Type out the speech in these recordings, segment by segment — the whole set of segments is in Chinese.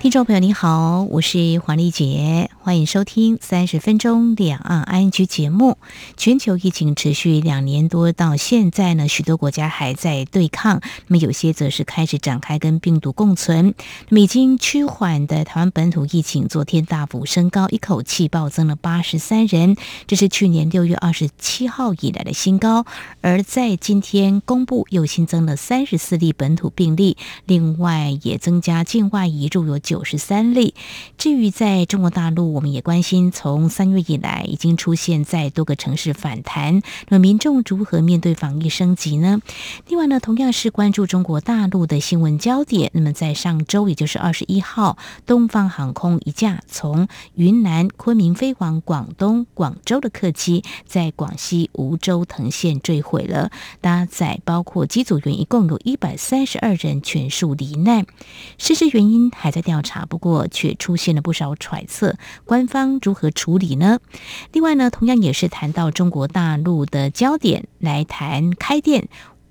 听众朋友，你好，我是黄丽杰。欢迎收听三十分钟两岸 ING 节目。全球疫情持续两年多，到现在呢，许多国家还在对抗，那么有些则是开始展开跟病毒共存。那么已经趋缓的台湾本土疫情，昨天大幅升高，一口气暴增了八十三人，这是去年六月二十七号以来的新高。而在今天公布，又新增了三十四例本土病例，另外也增加境外移入有九十三例。至于在中国大陆，我们也关心，从三月以来已经出现在多个城市反弹，那么民众如何面对防疫升级呢？另外呢，同样是关注中国大陆的新闻焦点。那么在上周，也就是二十一号，东方航空一架从云南昆明飞往广东广州的客机，在广西梧州藤县坠毁了，搭载包括机组员一共有一百三十二人，全数罹难。失事原因还在调调查，不过却出现了不少揣测。官方如何处理呢？另外呢，同样也是谈到中国大陆的焦点，来谈开店。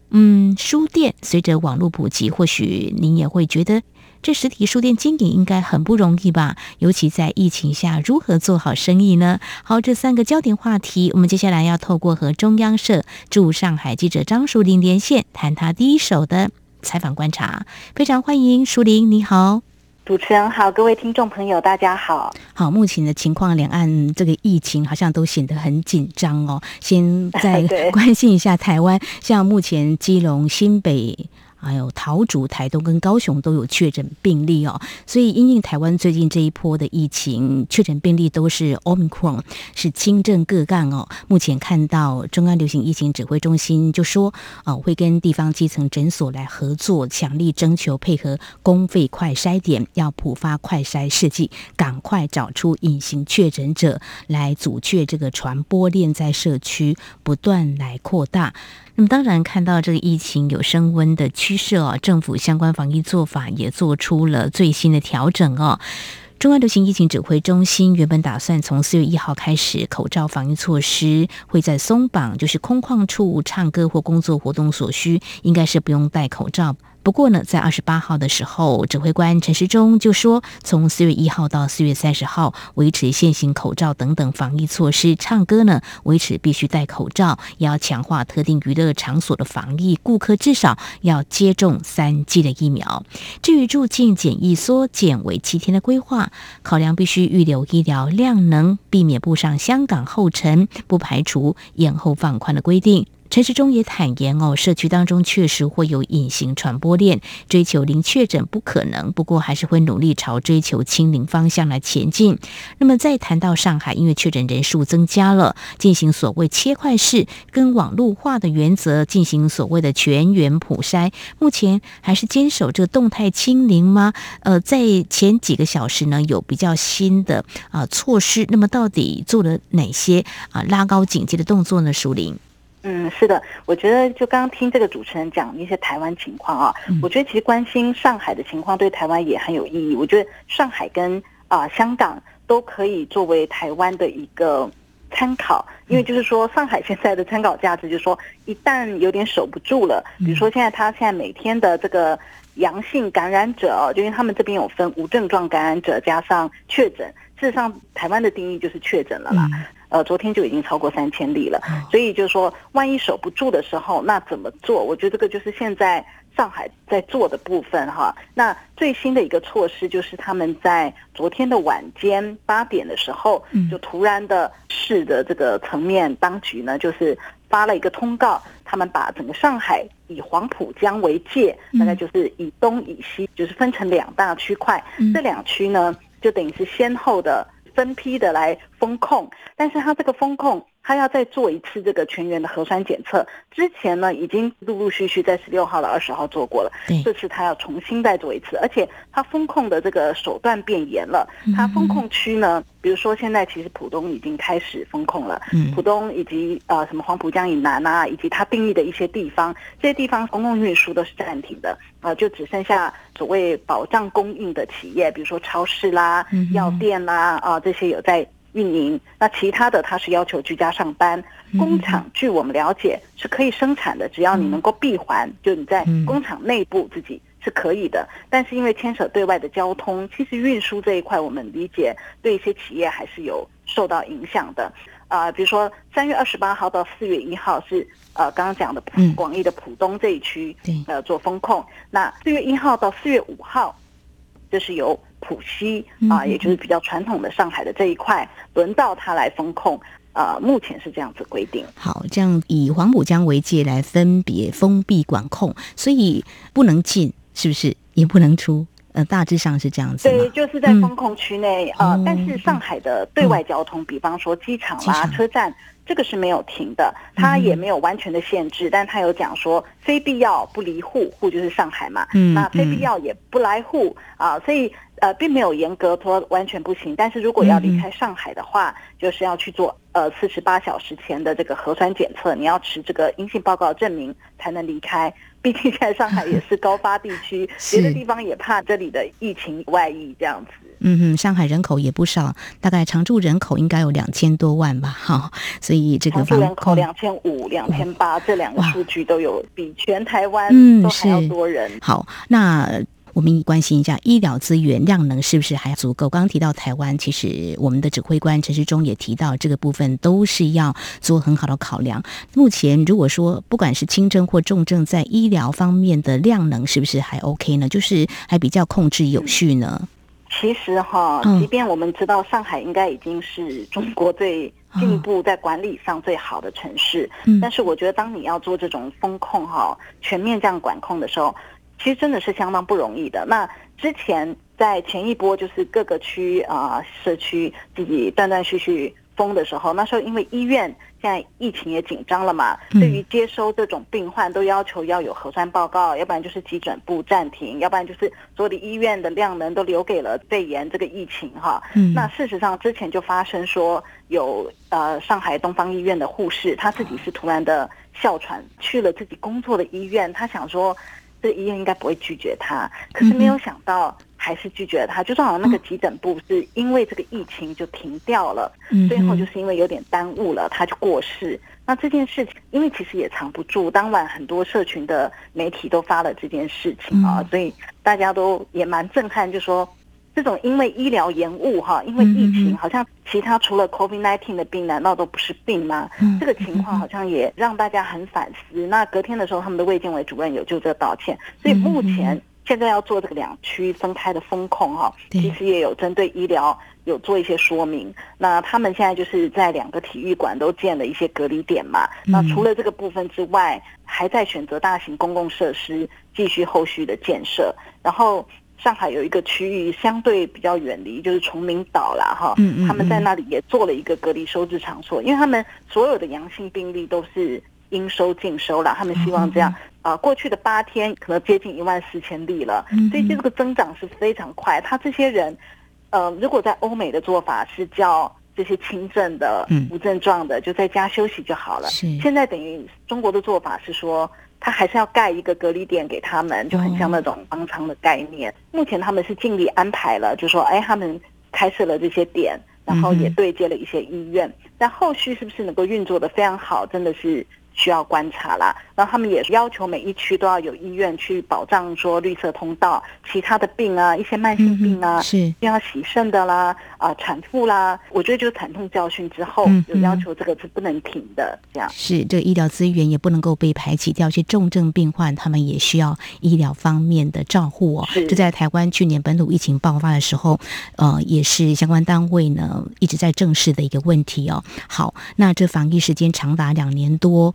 嗯，书店随着网络普及，或许您也会觉得这实体书店经营应该很不容易吧？尤其在疫情下，如何做好生意呢？好，这三个焦点话题，我们接下来要透过和中央社驻上海记者张淑玲连线，谈他第一手的采访观察。非常欢迎淑玲，你好。主持人好，各位听众朋友，大家好。好，目前的情况，两岸这个疫情好像都显得很紧张哦。先再 关心一下台湾，像目前基隆、新北。还有桃竹、台东跟高雄都有确诊病例哦，所以因应台湾最近这一波的疫情，确诊病例都是 Omicron，是轻症个案哦。目前看到中央流行疫情指挥中心就说，啊，会跟地方基层诊所来合作，强力征求配合公费快筛点，要普发快筛试剂，赶快找出隐形确诊者，来阻却这个传播链在社区不断来扩大。那么当然看到这个疫情有升温的趋势哦，政府相关防疫做法也做出了最新的调整哦。中央流行疫情指挥中心原本打算从四月一号开始，口罩防疫措施会在松绑，就是空旷处唱歌或工作活动所需，应该是不用戴口罩。不过呢，在二十八号的时候，指挥官陈时中就说，从四月一号到四月三十号，维持现行口罩等等防疫措施。唱歌呢，维持必须戴口罩，要强化特定娱乐场所的防疫，顾客至少要接种三剂的疫苗。至于入境检疫缩减为七天的规划，考量必须预留医疗量能，避免步上香港后尘，不排除延后放宽的规定。陈时中也坦言哦，社区当中确实会有隐形传播链，追求零确诊不可能，不过还是会努力朝追求清零方向来前进。那么再谈到上海，因为确诊人数增加了，进行所谓切块式跟网络化的原则，进行所谓的全员普筛，目前还是坚守这个动态清零吗？呃，在前几个小时呢，有比较新的啊、措施，那么到底做了哪些啊、拉高警戒的动作呢？淑玲。嗯，是的，我觉得就刚刚听这个主持人讲一些台湾情况啊，嗯、我觉得其实关心上海的情况对台湾也很有意义。我觉得上海跟啊、呃、香港都可以作为台湾的一个参考，因为就是说上海现在的参考价值就是说，一旦有点守不住了，比如说现在他现在每天的这个阳性感染者，就因为他们这边有分无症状感染者加上确诊，事实上台湾的定义就是确诊了啦。嗯呃，昨天就已经超过三千例了，所以就是说，万一守不住的时候，那怎么做？我觉得这个就是现在上海在做的部分哈。那最新的一个措施就是他们在昨天的晚间八点的时候，就突然的市的这个层面当局呢，就是发了一个通告，他们把整个上海以黄浦江为界，大概就是以东以西，就是分成两大区块，这两区呢，就等于是先后的。分批的来风控，但是他这个风控，他要再做一次这个全员的核酸检测。之前呢，已经陆陆续续在十六号到二十号做过了，这次他要重新再做一次，而且他风控的这个手段变严了。他风控区呢，比如说现在其实浦东已经开始风控了，浦东以及呃什么黄浦江以南啊，以及他定义的一些地方，这些地方公共运输都是暂停的，呃，就只剩下所谓保障供应的企业，比如说超市啦、药店啦啊、呃、这些有在。运营，那其他的他是要求居家上班。工厂据我们了解是可以生产的，只要你能够闭环，就你在工厂内部自己是可以的。但是因为牵扯对外的交通，其实运输这一块，我们理解对一些企业还是有受到影响的。啊、呃，比如说三月二十八号到四月一号是呃刚刚讲的广义的浦东这一区呃做风控，那四月一号到四月五号就是由。浦西啊，也就是比较传统的上海的这一块，轮到他来风控。呃，目前是这样子规定。好，这样以黄浦江为界来分别封闭管控，所以不能进，是不是？也不能出。呃，大致上是这样子。对，就是在风控区内呃。但是上海的对外交通，嗯、比方说机场啦、场车站，这个是没有停的，它也没有完全的限制。嗯、但它有讲说，非必要不离沪，沪就是上海嘛。嗯。那非必要也不来沪啊、呃，所以。呃，并没有严格说完全不行，但是如果要离开上海的话，嗯、就是要去做呃四十八小时前的这个核酸检测，你要持这个阴性报告证明才能离开。毕竟现在上海也是高发地区，别的地方也怕这里的疫情外溢这样子。嗯哼，上海人口也不少，大概常住人口应该有两千多万吧，哈，所以这个常住人口两千五、两千八这两个数据都有比全台湾都还要多人。嗯、好，那。我们也关心一下医疗资源量能是不是还足够？刚刚提到台湾，其实我们的指挥官陈世忠也提到，这个部分都是要做很好的考量。目前如果说不管是轻症或重症，在医疗方面的量能是不是还 OK 呢？就是还比较控制有序呢？其实哈，即便我们知道上海应该已经是中国最进步在管理上最好的城市，但是我觉得当你要做这种风控哈，全面这样管控的时候。其实真的是相当不容易的。那之前在前一波就是各个区啊、呃、社区自己断断续续封的时候，那时候因为医院现在疫情也紧张了嘛，对于接收这种病患都要求要有核酸报告，要不然就是急诊部暂停，要不然就是所有的医院的量能都留给了肺炎这个疫情哈。那事实上之前就发生说有呃上海东方医院的护士，他自己是突然的哮喘，去了自己工作的医院，他想说。这医院应该不会拒绝他，可是没有想到还是拒绝了他。就算好那个急诊部是因为这个疫情就停掉了，最后就是因为有点耽误了，他就过世。那这件事情，因为其实也藏不住，当晚很多社群的媒体都发了这件事情啊，所以大家都也蛮震撼，就说。这种因为医疗延误哈，因为疫情，好像其他除了 COVID-19 的病，难道都不是病吗？这个情况好像也让大家很反思。那隔天的时候，他们的卫健委主任有就这个道歉。所以目前现在要做这个两区分开的风控哈，其实也有针对医疗有做一些说明。那他们现在就是在两个体育馆都建了一些隔离点嘛。那除了这个部分之外，还在选择大型公共设施继续后续的建设，然后。上海有一个区域相对比较远离，就是崇明岛啦，哈，他们在那里也做了一个隔离收治场所，因为他们所有的阳性病例都是应收尽收了，他们希望这样啊，过去的八天可能接近一万四千例了，所以这个增长是非常快。他这些人，呃，如果在欧美的做法是叫这些轻症的、无症状的就在家休息就好了，现在等于中国的做法是说。他还是要盖一个隔离点给他们，就很像那种方舱的概念。目前他们是尽力安排了，就说，哎，他们开设了这些点，然后也对接了一些医院，但后续是不是能够运作的非常好，真的是。需要观察啦，然后他们也要求每一区都要有医院去保障说绿色通道，其他的病啊，一些慢性病啊，嗯、是要洗肾的啦，啊、呃，产妇啦，我觉得就是惨痛教训之后，有、嗯、要求这个是不能停的，这样是这个医疗资源也不能够被排挤掉，一些重症病患他们也需要医疗方面的照护哦。这在台湾去年本土疫情爆发的时候，呃，也是相关单位呢一直在正视的一个问题哦。好，那这防疫时间长达两年多。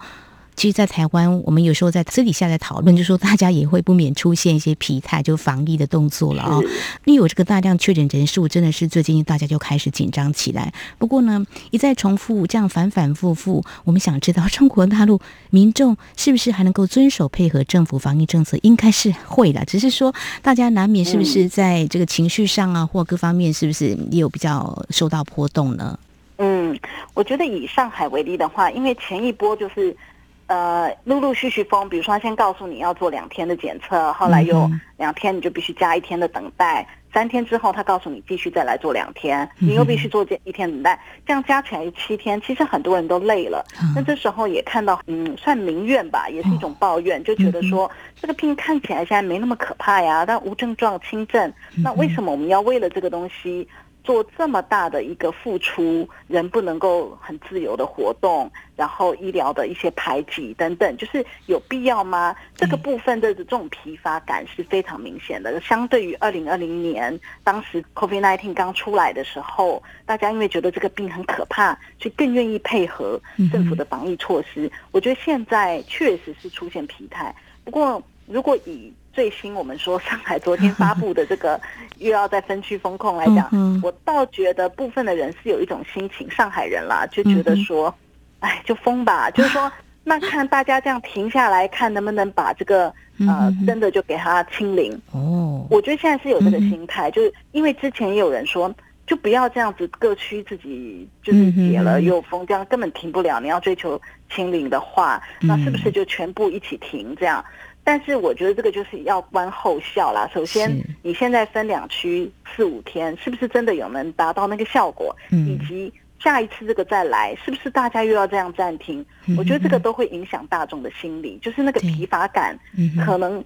其实，在台湾，我们有时候在私底下在讨论，就说大家也会不免出现一些疲态，就防疫的动作了啊、哦。因为有这个大量确诊人数，真的是最近大家就开始紧张起来。不过呢，一再重复这样反反复复，我们想知道中国大陆民众是不是还能够遵守配合政府防疫政策？应该是会的，只是说大家难免是不是在这个情绪上啊，或各方面是不是也有比较受到波动呢？嗯，我觉得以上海为例的话，因为前一波就是。呃，陆陆续续封，比如说他先告诉你要做两天的检测，后来又两天你就必须加一天的等待，三天之后他告诉你继续再来做两天，你又必须做这一天等待，这样加起来是七天。其实很多人都累了，那这时候也看到，嗯，算民怨吧，也是一种抱怨，就觉得说这个病看起来现在没那么可怕呀，但无症状轻症，那为什么我们要为了这个东西？做这么大的一个付出，人不能够很自由的活动，然后医疗的一些排挤等等，就是有必要吗？这个部分的这种疲乏感是非常明显的。相对于二零二零年当时 COVID-19 刚出来的时候，大家因为觉得这个病很可怕，所以更愿意配合政府的防疫措施。我觉得现在确实是出现疲态。不过，如果以最新我们说上海昨天发布的这个 又要在分区封控来讲，我倒觉得部分的人是有一种心情，上海人啦就觉得说，哎，就封吧，就是说，那看大家这样停下来看能不能把这个呃真的就给它清零。哦，我觉得现在是有这个心态，就是因为之前也有人说，就不要这样子各区自己就是解了又封，这样根本停不了。你要追求清零的话，那是不是就全部一起停这样？但是我觉得这个就是要观后效啦。首先，你现在分两区四五天，是不是真的有能达到那个效果？以及下一次这个再来，是不是大家又要这样暂停？我觉得这个都会影响大众的心理，就是那个疲乏感，可能。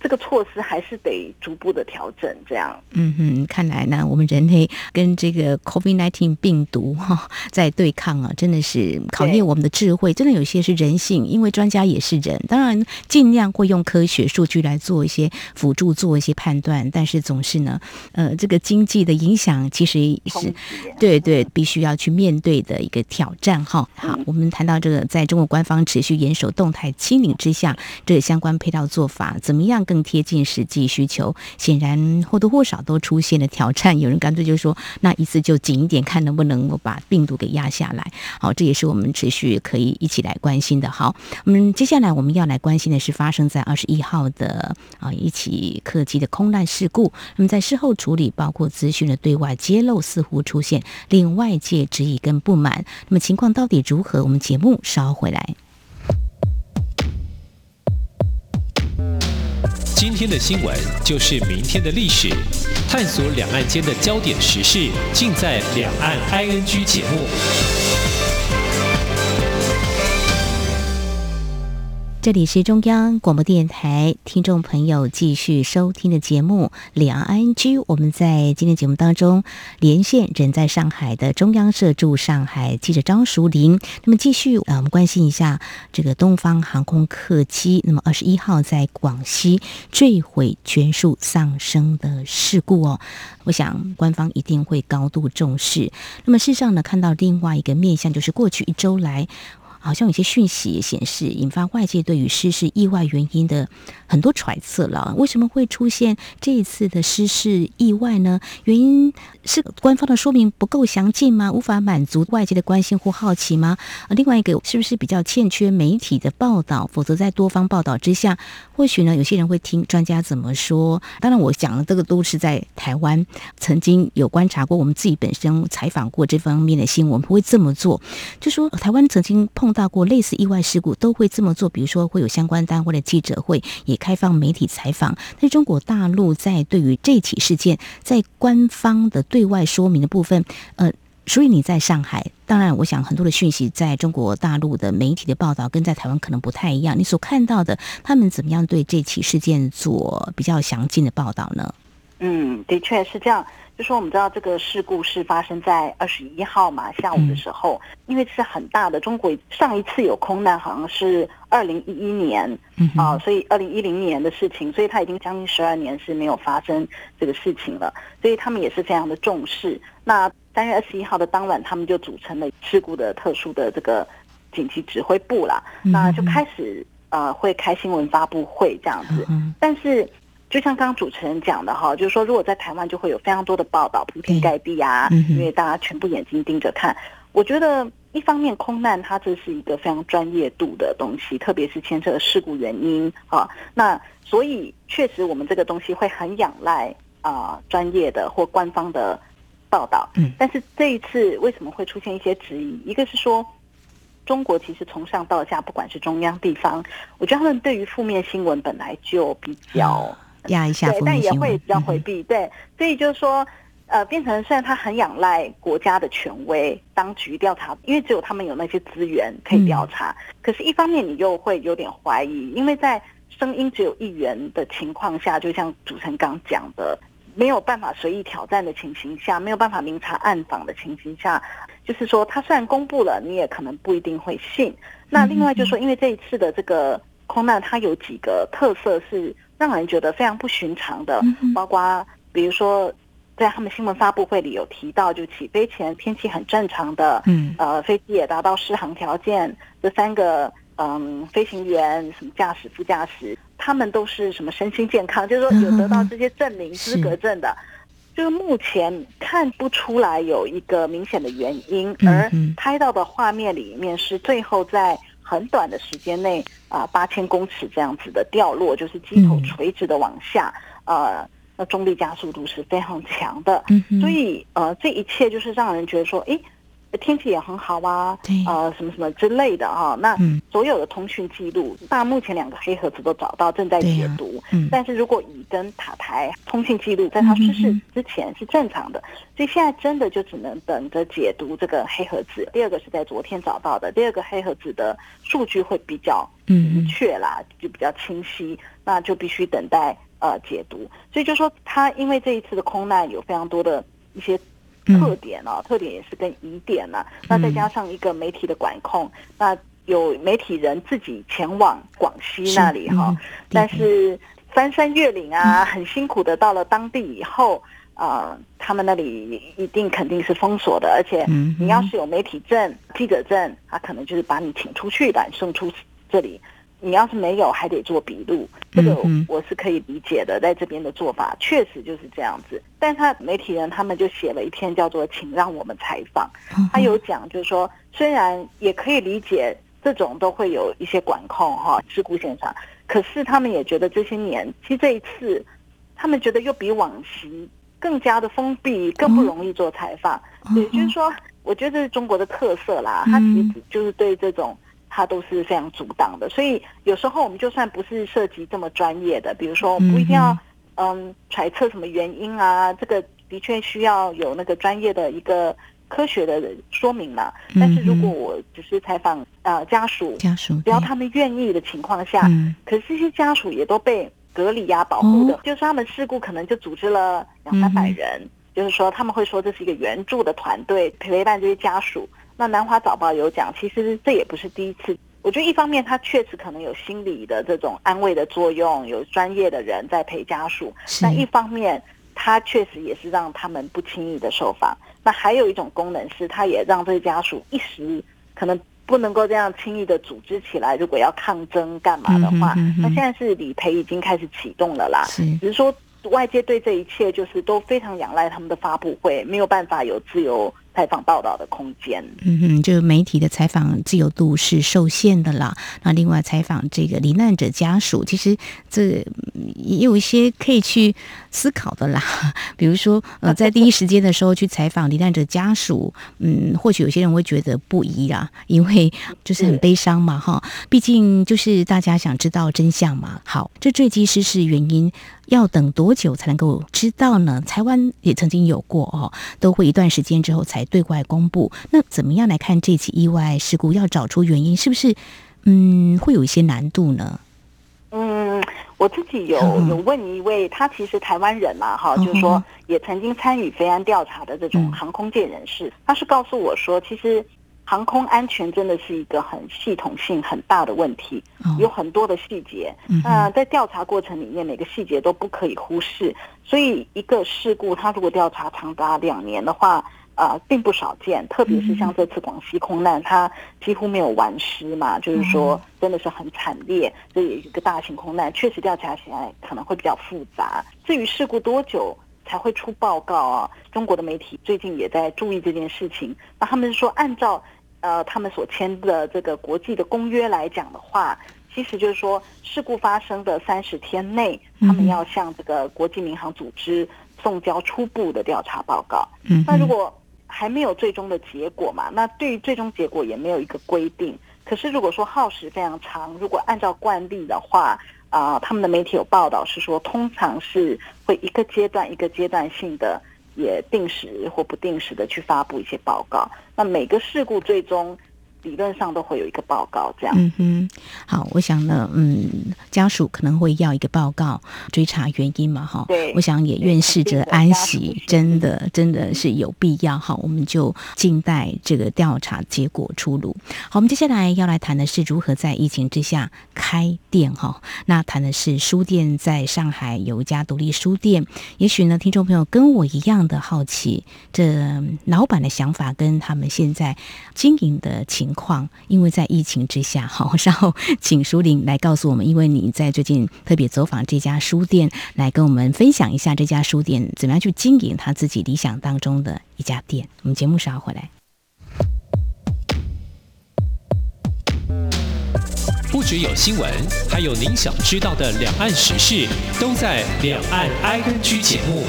这个措施还是得逐步的调整，这样。嗯哼，看来呢，我们人类跟这个 COVID-19 病毒哈在对抗啊，真的是考验我们的智慧。真的有些是人性，因为专家也是人，当然尽量会用科学数据来做一些辅助，做一些判断。但是总是呢，呃，这个经济的影响其实是对对，必须要去面对的一个挑战哈。好，我们谈到这个，在中国官方持续严守动态清零之下，这个相关配套做法怎么样？更贴近实际需求，显然或多或少都出现了挑战。有人干脆就说：“那一次就紧一点，看能不能够把病毒给压下来。”好，这也是我们持续可以一起来关心的。好，我们接下来我们要来关心的是发生在二十一号的啊一起客机的空难事故。那么在事后处理，包括资讯的对外揭露，似乎出现令外界质疑跟不满。那么情况到底如何？我们节目稍回来。今天的新闻就是明天的历史，探索两岸间的焦点时事，尽在《两岸 ING》节目。这里是中央广播电台听众朋友继续收听的节目《两岸 ING》。我们在今天节目当中连线人在上海的中央社驻上海记者张淑玲。那么继续，呃，我们关心一下这个东方航空客机，那么二十一号在广西坠毁全数丧生的事故哦。我想官方一定会高度重视。那么事实上呢，看到另外一个面向，就是过去一周来。好像有些讯息也显示，引发外界对于失事意外原因的很多揣测了。为什么会出现这一次的失事意外呢？原因是官方的说明不够详尽吗？无法满足外界的关心或好奇吗？另外一个是不是比较欠缺媒体的报道？否则在多方报道之下，或许呢，有些人会听专家怎么说。当然，我讲的这个都是在台湾曾经有观察过，我们自己本身采访过这方面的新闻，不会这么做，就说台湾曾经碰。到过类似意外事故都会这么做，比如说会有相关单位的记者会，也开放媒体采访。但是中国大陆在对于这起事件，在官方的对外说明的部分，呃，所以你在上海，当然我想很多的讯息在中国大陆的媒体的报道跟在台湾可能不太一样。你所看到的，他们怎么样对这起事件做比较详尽的报道呢？嗯，的确是这样。就说我们知道这个事故是发生在二十一号嘛，下午的时候，因为是很大的。中国上一次有空难好像是二零一一年啊，所以二零一零年的事情，所以他已经将近十二年是没有发生这个事情了，所以他们也是非常的重视。那三月二十一号的当晚，他们就组成了事故的特殊的这个紧急指挥部啦，嗯、那就开始呃会开新闻发布会这样子。嗯、但是就像刚刚主持人讲的哈，就是说如果在台湾就会有非常多的报道铺天盖地啊，嗯、因为大家全部眼睛盯着看。我觉得一方面空难它这是一个非常专业度的东西，特别是牵涉的事故原因啊。那所以确实我们这个东西会很仰赖啊专业的或官方的报道。嗯，但是这一次为什么会出现一些质疑？一个是说。中国其实从上到下，不管是中央地方，我觉得他们对于负面新闻本来就比较压一下，对，但也会比较回避。对，所以就是说，呃，变成虽然他很仰赖国家的权威、当局调查，因为只有他们有那些资源可以调查。可是，一方面你又会有点怀疑，因为在声音只有一元的情况下，就像主持人刚讲的。没有办法随意挑战的情形下，没有办法明察暗访的情形下，就是说，他虽然公布了，你也可能不一定会信。那另外就是说，因为这一次的这个空难，它有几个特色是让人觉得非常不寻常的，包括比如说，在他们新闻发布会里有提到，就起飞前天气很正常的，嗯，呃，飞机也达到适航条件，这三个。嗯，飞行员、什么驾驶、副驾驶，他们都是什么身心健康，就是说有得到这些证明、资格证的，就是目前看不出来有一个明显的原因，而拍到的画面里面是最后在很短的时间内啊，八千公尺这样子的掉落，就是机头垂直的往下，呃，那重力加速度是非常强的，所以呃，这一切就是让人觉得说，诶。天气也很好啊，对呃，什么什么之类的哈、哦。那所有的通讯记录，那、嗯、目前两个黑盒子都找到，正在解读。啊嗯、但是如果乙跟塔台通讯记录在他失事之前是正常的，嗯、所以现在真的就只能等着解读这个黑盒子。第二个是在昨天找到的，第二个黑盒子的数据会比较明确啦，嗯、就比较清晰，那就必须等待呃解读。所以就说他因为这一次的空难有非常多的一些。特点哦，特点也是跟疑点呢、啊。那再加上一个媒体的管控，嗯、那有媒体人自己前往广西那里哈，嗯、但是翻山越岭啊，嗯、很辛苦的到了当地以后，啊、呃，他们那里一定肯定是封锁的，而且你要是有媒体证、记者证，他可能就是把你请出去的，送出这里。你要是没有，还得做笔录，这个我是可以理解的。在这边的做法确实就是这样子，但他媒体人他们就写了一篇叫做“请让我们采访”，他有讲就是说，虽然也可以理解这种都会有一些管控哈，事故现场，可是他们也觉得这些年，其实这一次，他们觉得又比往昔更加的封闭，更不容易做采访。也就是说，我觉得这是中国的特色啦，他其实就是对这种。它都是非常阻挡的，所以有时候我们就算不是涉及这么专业的，比如说我们不一定要嗯揣测什么原因啊，这个的确需要有那个专业的一个科学的说明嘛。但是如果我只是采访呃家属，家属只要他们愿意的情况下，嗯、可是这些家属也都被隔离呀、啊、保护的，哦、就是他们事故可能就组织了两三百人，嗯、就是说他们会说这是一个援助的团队陪伴这些家属。那南华早报有讲，其实这也不是第一次。我觉得一方面，它确实可能有心理的这种安慰的作用，有专业的人在陪家属；是但一方面，它确实也是让他们不轻易的受访。那还有一种功能是，它也让这些家属一时可能不能够这样轻易的组织起来。如果要抗争干嘛的话，嗯、哼哼哼那现在是理赔已经开始启动了啦。是只是说外界对这一切就是都非常仰赖他们的发布会，没有办法有自由。采访报道的空间，嗯哼，就媒体的采访自由度是受限的啦。那另外采访这个罹难者家属，其实这也有一些可以去思考的啦。比如说，呃，在第一时间的时候去采访罹难者家属，嗯，或许有些人会觉得不宜啦，因为就是很悲伤嘛，哈。毕竟就是大家想知道真相嘛。好，这坠机失事原因。要等多久才能够知道呢？台湾也曾经有过哦，都会一段时间之后才对外公布。那怎么样来看这起意外事故？要找出原因，是不是嗯会有一些难度呢？嗯，我自己有有问一位，他其实台湾人嘛，哈，就是说也曾经参与飞安调查的这种航空界人士，嗯、他是告诉我说，其实。航空安全真的是一个很系统性很大的问题，有很多的细节。那在调查过程里面，每个细节都不可以忽视。所以，一个事故，它如果调查长达两年的话，啊、呃，并不少见，特别是像这次广西空难，它几乎没有完尸嘛，就是说真的是很惨烈，这也一个大型空难，确实调查起来可能会比较复杂。至于事故多久才会出报告啊？中国的媒体最近也在注意这件事情。那他们说，按照呃他们所签的这个国际的公约来讲的话，其实就是说事故发生的三十天内，他们要向这个国际民航组织送交初步的调查报告。嗯，那如果还没有最终的结果嘛？那对于最终结果也没有一个规定。可是如果说耗时非常长，如果按照惯例的话，啊、呃，他们的媒体有报道是说，通常是会一个阶段一个阶段性的，也定时或不定时的去发布一些报告。那每个事故最终。理论上都会有一个报告，这样。嗯哼，好，我想呢，嗯，家属可能会要一个报告，追查原因嘛，哈。对。我想也愿逝者安息，真的，真的是有必要。哈，我们就静待这个调查结果出炉。好，我们接下来要来谈的是如何在疫情之下开店，哈。那谈的是书店，在上海有一家独立书店。也许呢，听众朋友跟我一样的好奇，这老板的想法跟他们现在经营的情。况，因为在疫情之下，好，稍后请淑铃来告诉我们，因为你在最近特别走访这家书店，来跟我们分享一下这家书店怎么样去经营他自己理想当中的一家店。我们节目稍后回来。不只有新闻，还有您想知道的两岸时事，都在《两岸 ING》节目。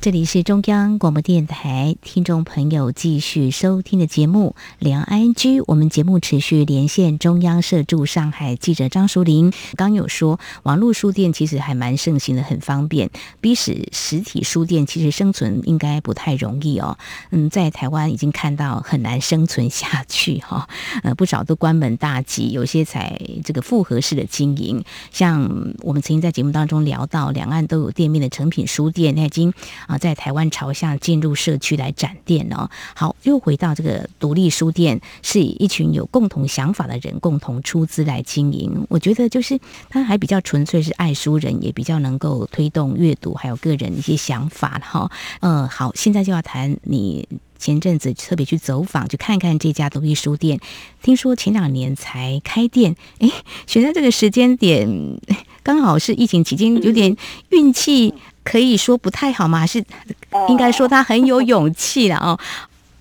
这里是中央广播电台，听众朋友继续收听的节目《两岸 ING》。我们节目持续连线中央社驻上海记者张淑玲。刚有说，网络书店其实还蛮盛行的，很方便，逼使实体书店其实生存应该不太容易哦。嗯，在台湾已经看到很难生存下去哈。呃，不少都关门大吉，有些才这个复合式的经营。像我们曾经在节目当中聊到，两岸都有店面的成品书店，那已经。啊，在台湾朝向进入社区来展店哦。好，又回到这个独立书店，是以一群有共同想法的人共同出资来经营。我觉得就是他还比较纯粹是爱书人，也比较能够推动阅读，还有个人一些想法哈。嗯，好，现在就要谈你前阵子特别去走访，去看看这家独立书店。听说前两年才开店，哎，选在这个时间点，刚好是疫情期间，有点运气。可以说不太好吗？还是应该说他很有勇气了哦。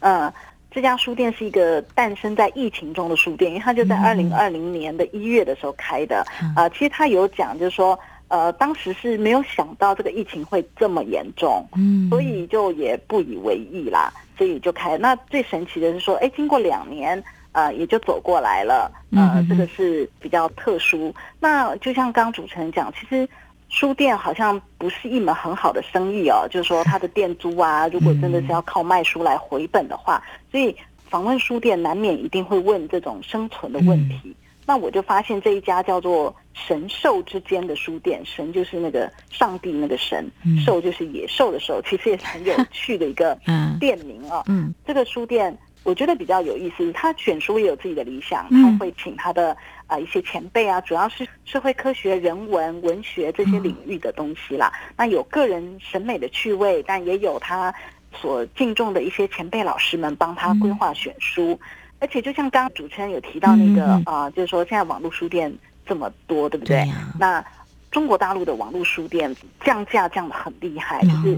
嗯，这家书店是一个诞生在疫情中的书店，因为它就在二零二零年的一月的时候开的。啊、嗯呃，其实他有讲，就是说，呃，当时是没有想到这个疫情会这么严重，嗯，所以就也不以为意啦，所以就开。那最神奇的是说，哎，经过两年，呃，也就走过来了。呃，这个是比较特殊。那就像刚刚主持人讲，其实。书店好像不是一门很好的生意哦，就是说它的店租啊，如果真的是要靠卖书来回本的话，所以访问书店难免一定会问这种生存的问题。那我就发现这一家叫做“神兽之间”的书店，神就是那个上帝那个神，兽就是野兽的兽，其实也是很有趣的一个 店名哦。嗯，这个书店。我觉得比较有意思，他选书也有自己的理想，他会请他的啊、呃、一些前辈啊，主要是社会科学、人文、文学这些领域的东西啦。那有个人审美的趣味，但也有他所敬重的一些前辈老师们帮他规划选书。而且就像刚刚主持人有提到那个啊、呃，就是说现在网络书店这么多，对不对？那中国大陆的网络书店降价降的很厉害，就是。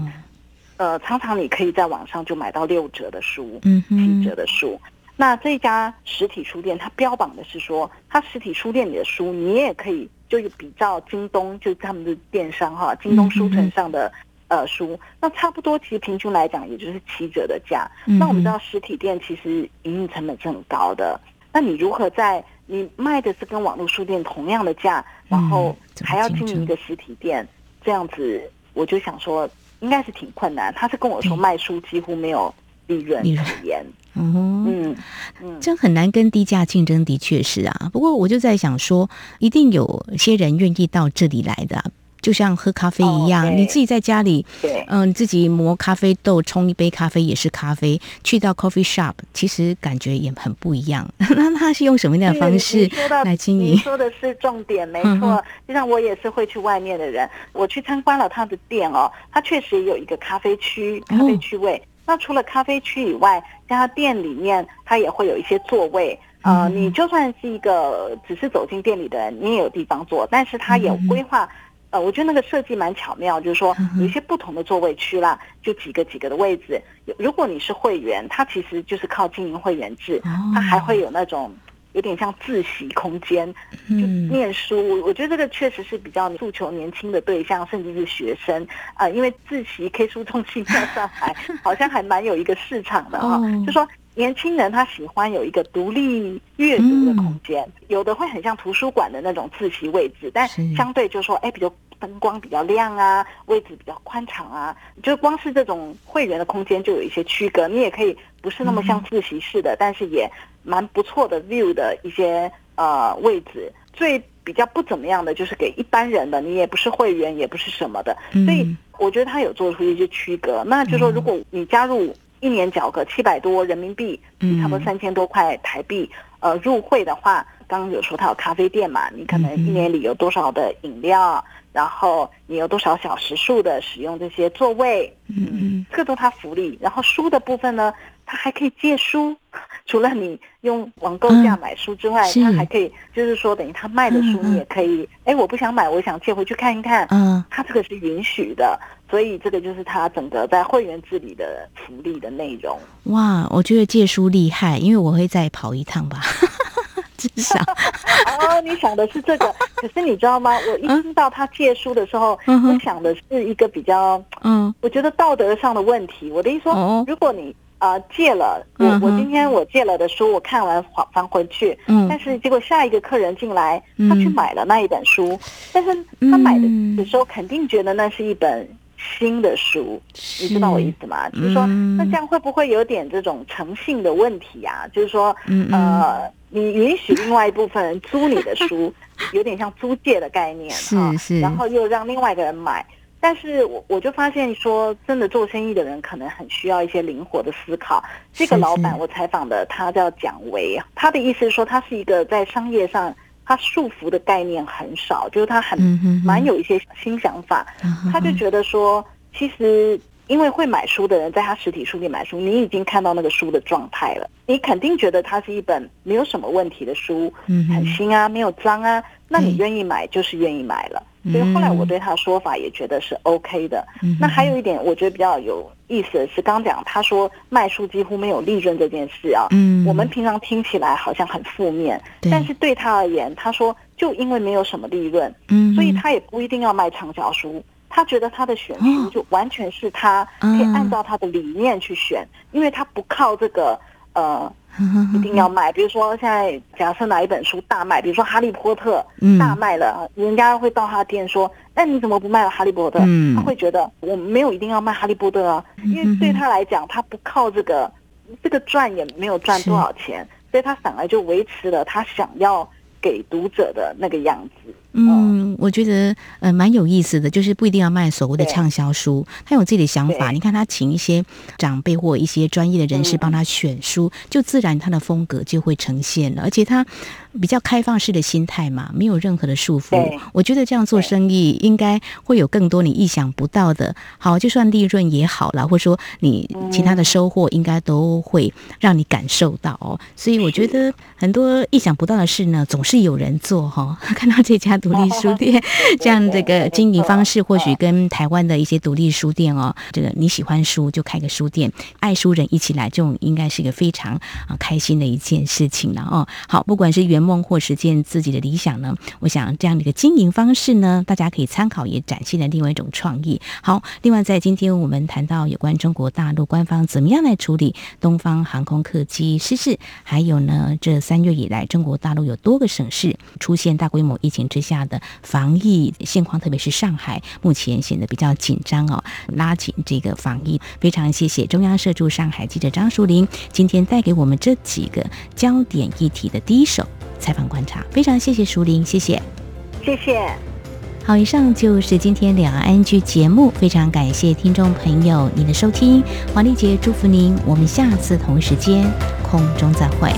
呃，常常你可以在网上就买到六折的书，嗯，七折的书。那这家实体书店，它标榜的是说，它实体书店里的书，你也可以就是比照京东，就是他们的电商哈，京东书城上的呃书，那差不多，其实平均来讲，也就是七折的价。那我们知道实体店其实营运成本是很高的，那你如何在你卖的是跟网络书店同样的价，然后还要经营一个实体店，这样子，我就想说。应该是挺困难。他是跟我说，卖书几乎没有利润可言。嗯嗯嗯，这很难跟低价竞争，的确是啊。不过我就在想说，一定有些人愿意到这里来的。就像喝咖啡一样，你自己在家里，嗯，自己磨咖啡豆，冲一杯咖啡也是咖啡。去到 coffee shop，其实感觉也很不一样。那他是用什么样的方式来经营？你说的是重点，没错。就像我也是会去外面的人，我去参观了他的店哦，他确实有一个咖啡区，咖啡区位。那除了咖啡区以外，在他店里面，它也会有一些座位。呃，你就算是一个只是走进店里的人，你也有地方坐，但是它有规划。呃，我觉得那个设计蛮巧妙，就是说有一些不同的座位区啦，就几个几个的位置。如果你是会员，它其实就是靠经营会员制，它还会有那种有点像自习空间，就念书。我觉得这个确实是比较诉求年轻的对象，甚至是学生啊，呃，因为自习 K 书中心在上海 好像还蛮有一个市场的哈，就说。年轻人他喜欢有一个独立阅读的空间，嗯、有的会很像图书馆的那种自习位置，但相对就是说，哎，比如灯光比较亮啊，位置比较宽敞啊，就光是这种会员的空间就有一些区隔。你也可以不是那么像自习室的，嗯、但是也蛮不错的 view 的一些呃位置。最比较不怎么样的就是给一般人的，你也不是会员，也不是什么的，嗯、所以我觉得他有做出一些区隔。那就是说，如果你加入。一年缴个七百多人民币，差不多三千多块台币。呃，入会的话，刚刚有说他有咖啡店嘛，你可能一年里有多少的饮料，然后你有多少小时数的使用这些座位，嗯，这个都他福利。然后书的部分呢，他还可以借书。除了你用网购价买书之外，他、嗯、还可以，就是说，等于他卖的书，你也可以。哎、嗯，我不想买，我想借回去看一看。嗯，他这个是允许的，所以这个就是他整个在会员治理的福利的内容。哇，我觉得借书厉害，因为我会再跑一趟吧。至少哦，你想的是这个，可是你知道吗？我一听到他借书的时候，嗯、我想的是一个比较，嗯，我觉得道德上的问题。我的意思说，哦、如果你。啊、呃，借了我，我今天我借了的书，我看完还还回去。嗯，但是结果下一个客人进来，他去买了那一本书，但是他买的时候肯定觉得那是一本新的书，你知道我意思吗？就是说，那这样会不会有点这种诚信的问题啊？就是说，呃，你允许另外一部分人租你的书，有点像租借的概念哈，然后又让另外一个人买。但是我我就发现说，真的做生意的人可能很需要一些灵活的思考。这个老板我采访的他叫蒋维，他的意思是说，他是一个在商业上他束缚的概念很少，就是他很蛮有一些新想法。他就觉得说，其实因为会买书的人在他实体书店买书，你已经看到那个书的状态了，你肯定觉得它是一本没有什么问题的书，很新啊，没有脏啊，那你愿意买就是愿意买了。所以后来我对他的说法也觉得是 OK 的。嗯、那还有一点我觉得比较有意思的是，刚讲他说卖书几乎没有利润这件事啊，嗯，我们平常听起来好像很负面，但是对他而言，他说就因为没有什么利润，嗯，所以他也不一定要卖畅销书。他觉得他的选书就完全是他可以按照他的理念去选，因为他不靠这个呃。一定要卖，比如说现在假设哪一本书大卖，比如说《哈利波特》大卖了，嗯、人家会到他的店说：“那你怎么不卖了《哈利波特》？”嗯、他会觉得我没有一定要卖《哈利波特》啊，因为对他来讲，他不靠这个，这个赚也没有赚多少钱，所以他反而就维持了他想要给读者的那个样子。嗯，我觉得呃蛮有意思的，就是不一定要卖所谓的畅销书，他有自己的想法。你看他请一些长辈或一些专业的人士帮他选书，嗯、就自然他的风格就会呈现了，而且他比较开放式的心态嘛，没有任何的束缚。我觉得这样做生意应该会有更多你意想不到的。好，就算利润也好了，或者说你其他的收获应该都会让你感受到哦。所以我觉得很多意想不到的事呢，总是有人做哈、哦。看到这家。独立书店这样这个经营方式，或许跟台湾的一些独立书店哦，这个你喜欢书就开个书店，爱书人一起来，这种应该是一个非常啊开心的一件事情了哦。好，不管是梦或实现自己的理想呢，我想这样的一个经营方式呢，大家可以参考，也展现了另外一种创意。好，另外在今天我们谈到有关中国大陆官方怎么样来处理东方航空客机失事，还有呢，这三月以来中国大陆有多个省市出现大规模疫情之下。下的防疫现况，特别是上海，目前显得比较紧张哦，拉紧这个防疫。非常谢谢中央社驻上海记者张淑玲今天带给我们这几个焦点议题的第一手采访观察，非常谢谢淑玲，谢谢，谢谢。好，以上就是今天两岸 ING 节目，非常感谢听众朋友您的收听，黄丽杰祝福您，我们下次同一时间空中再会。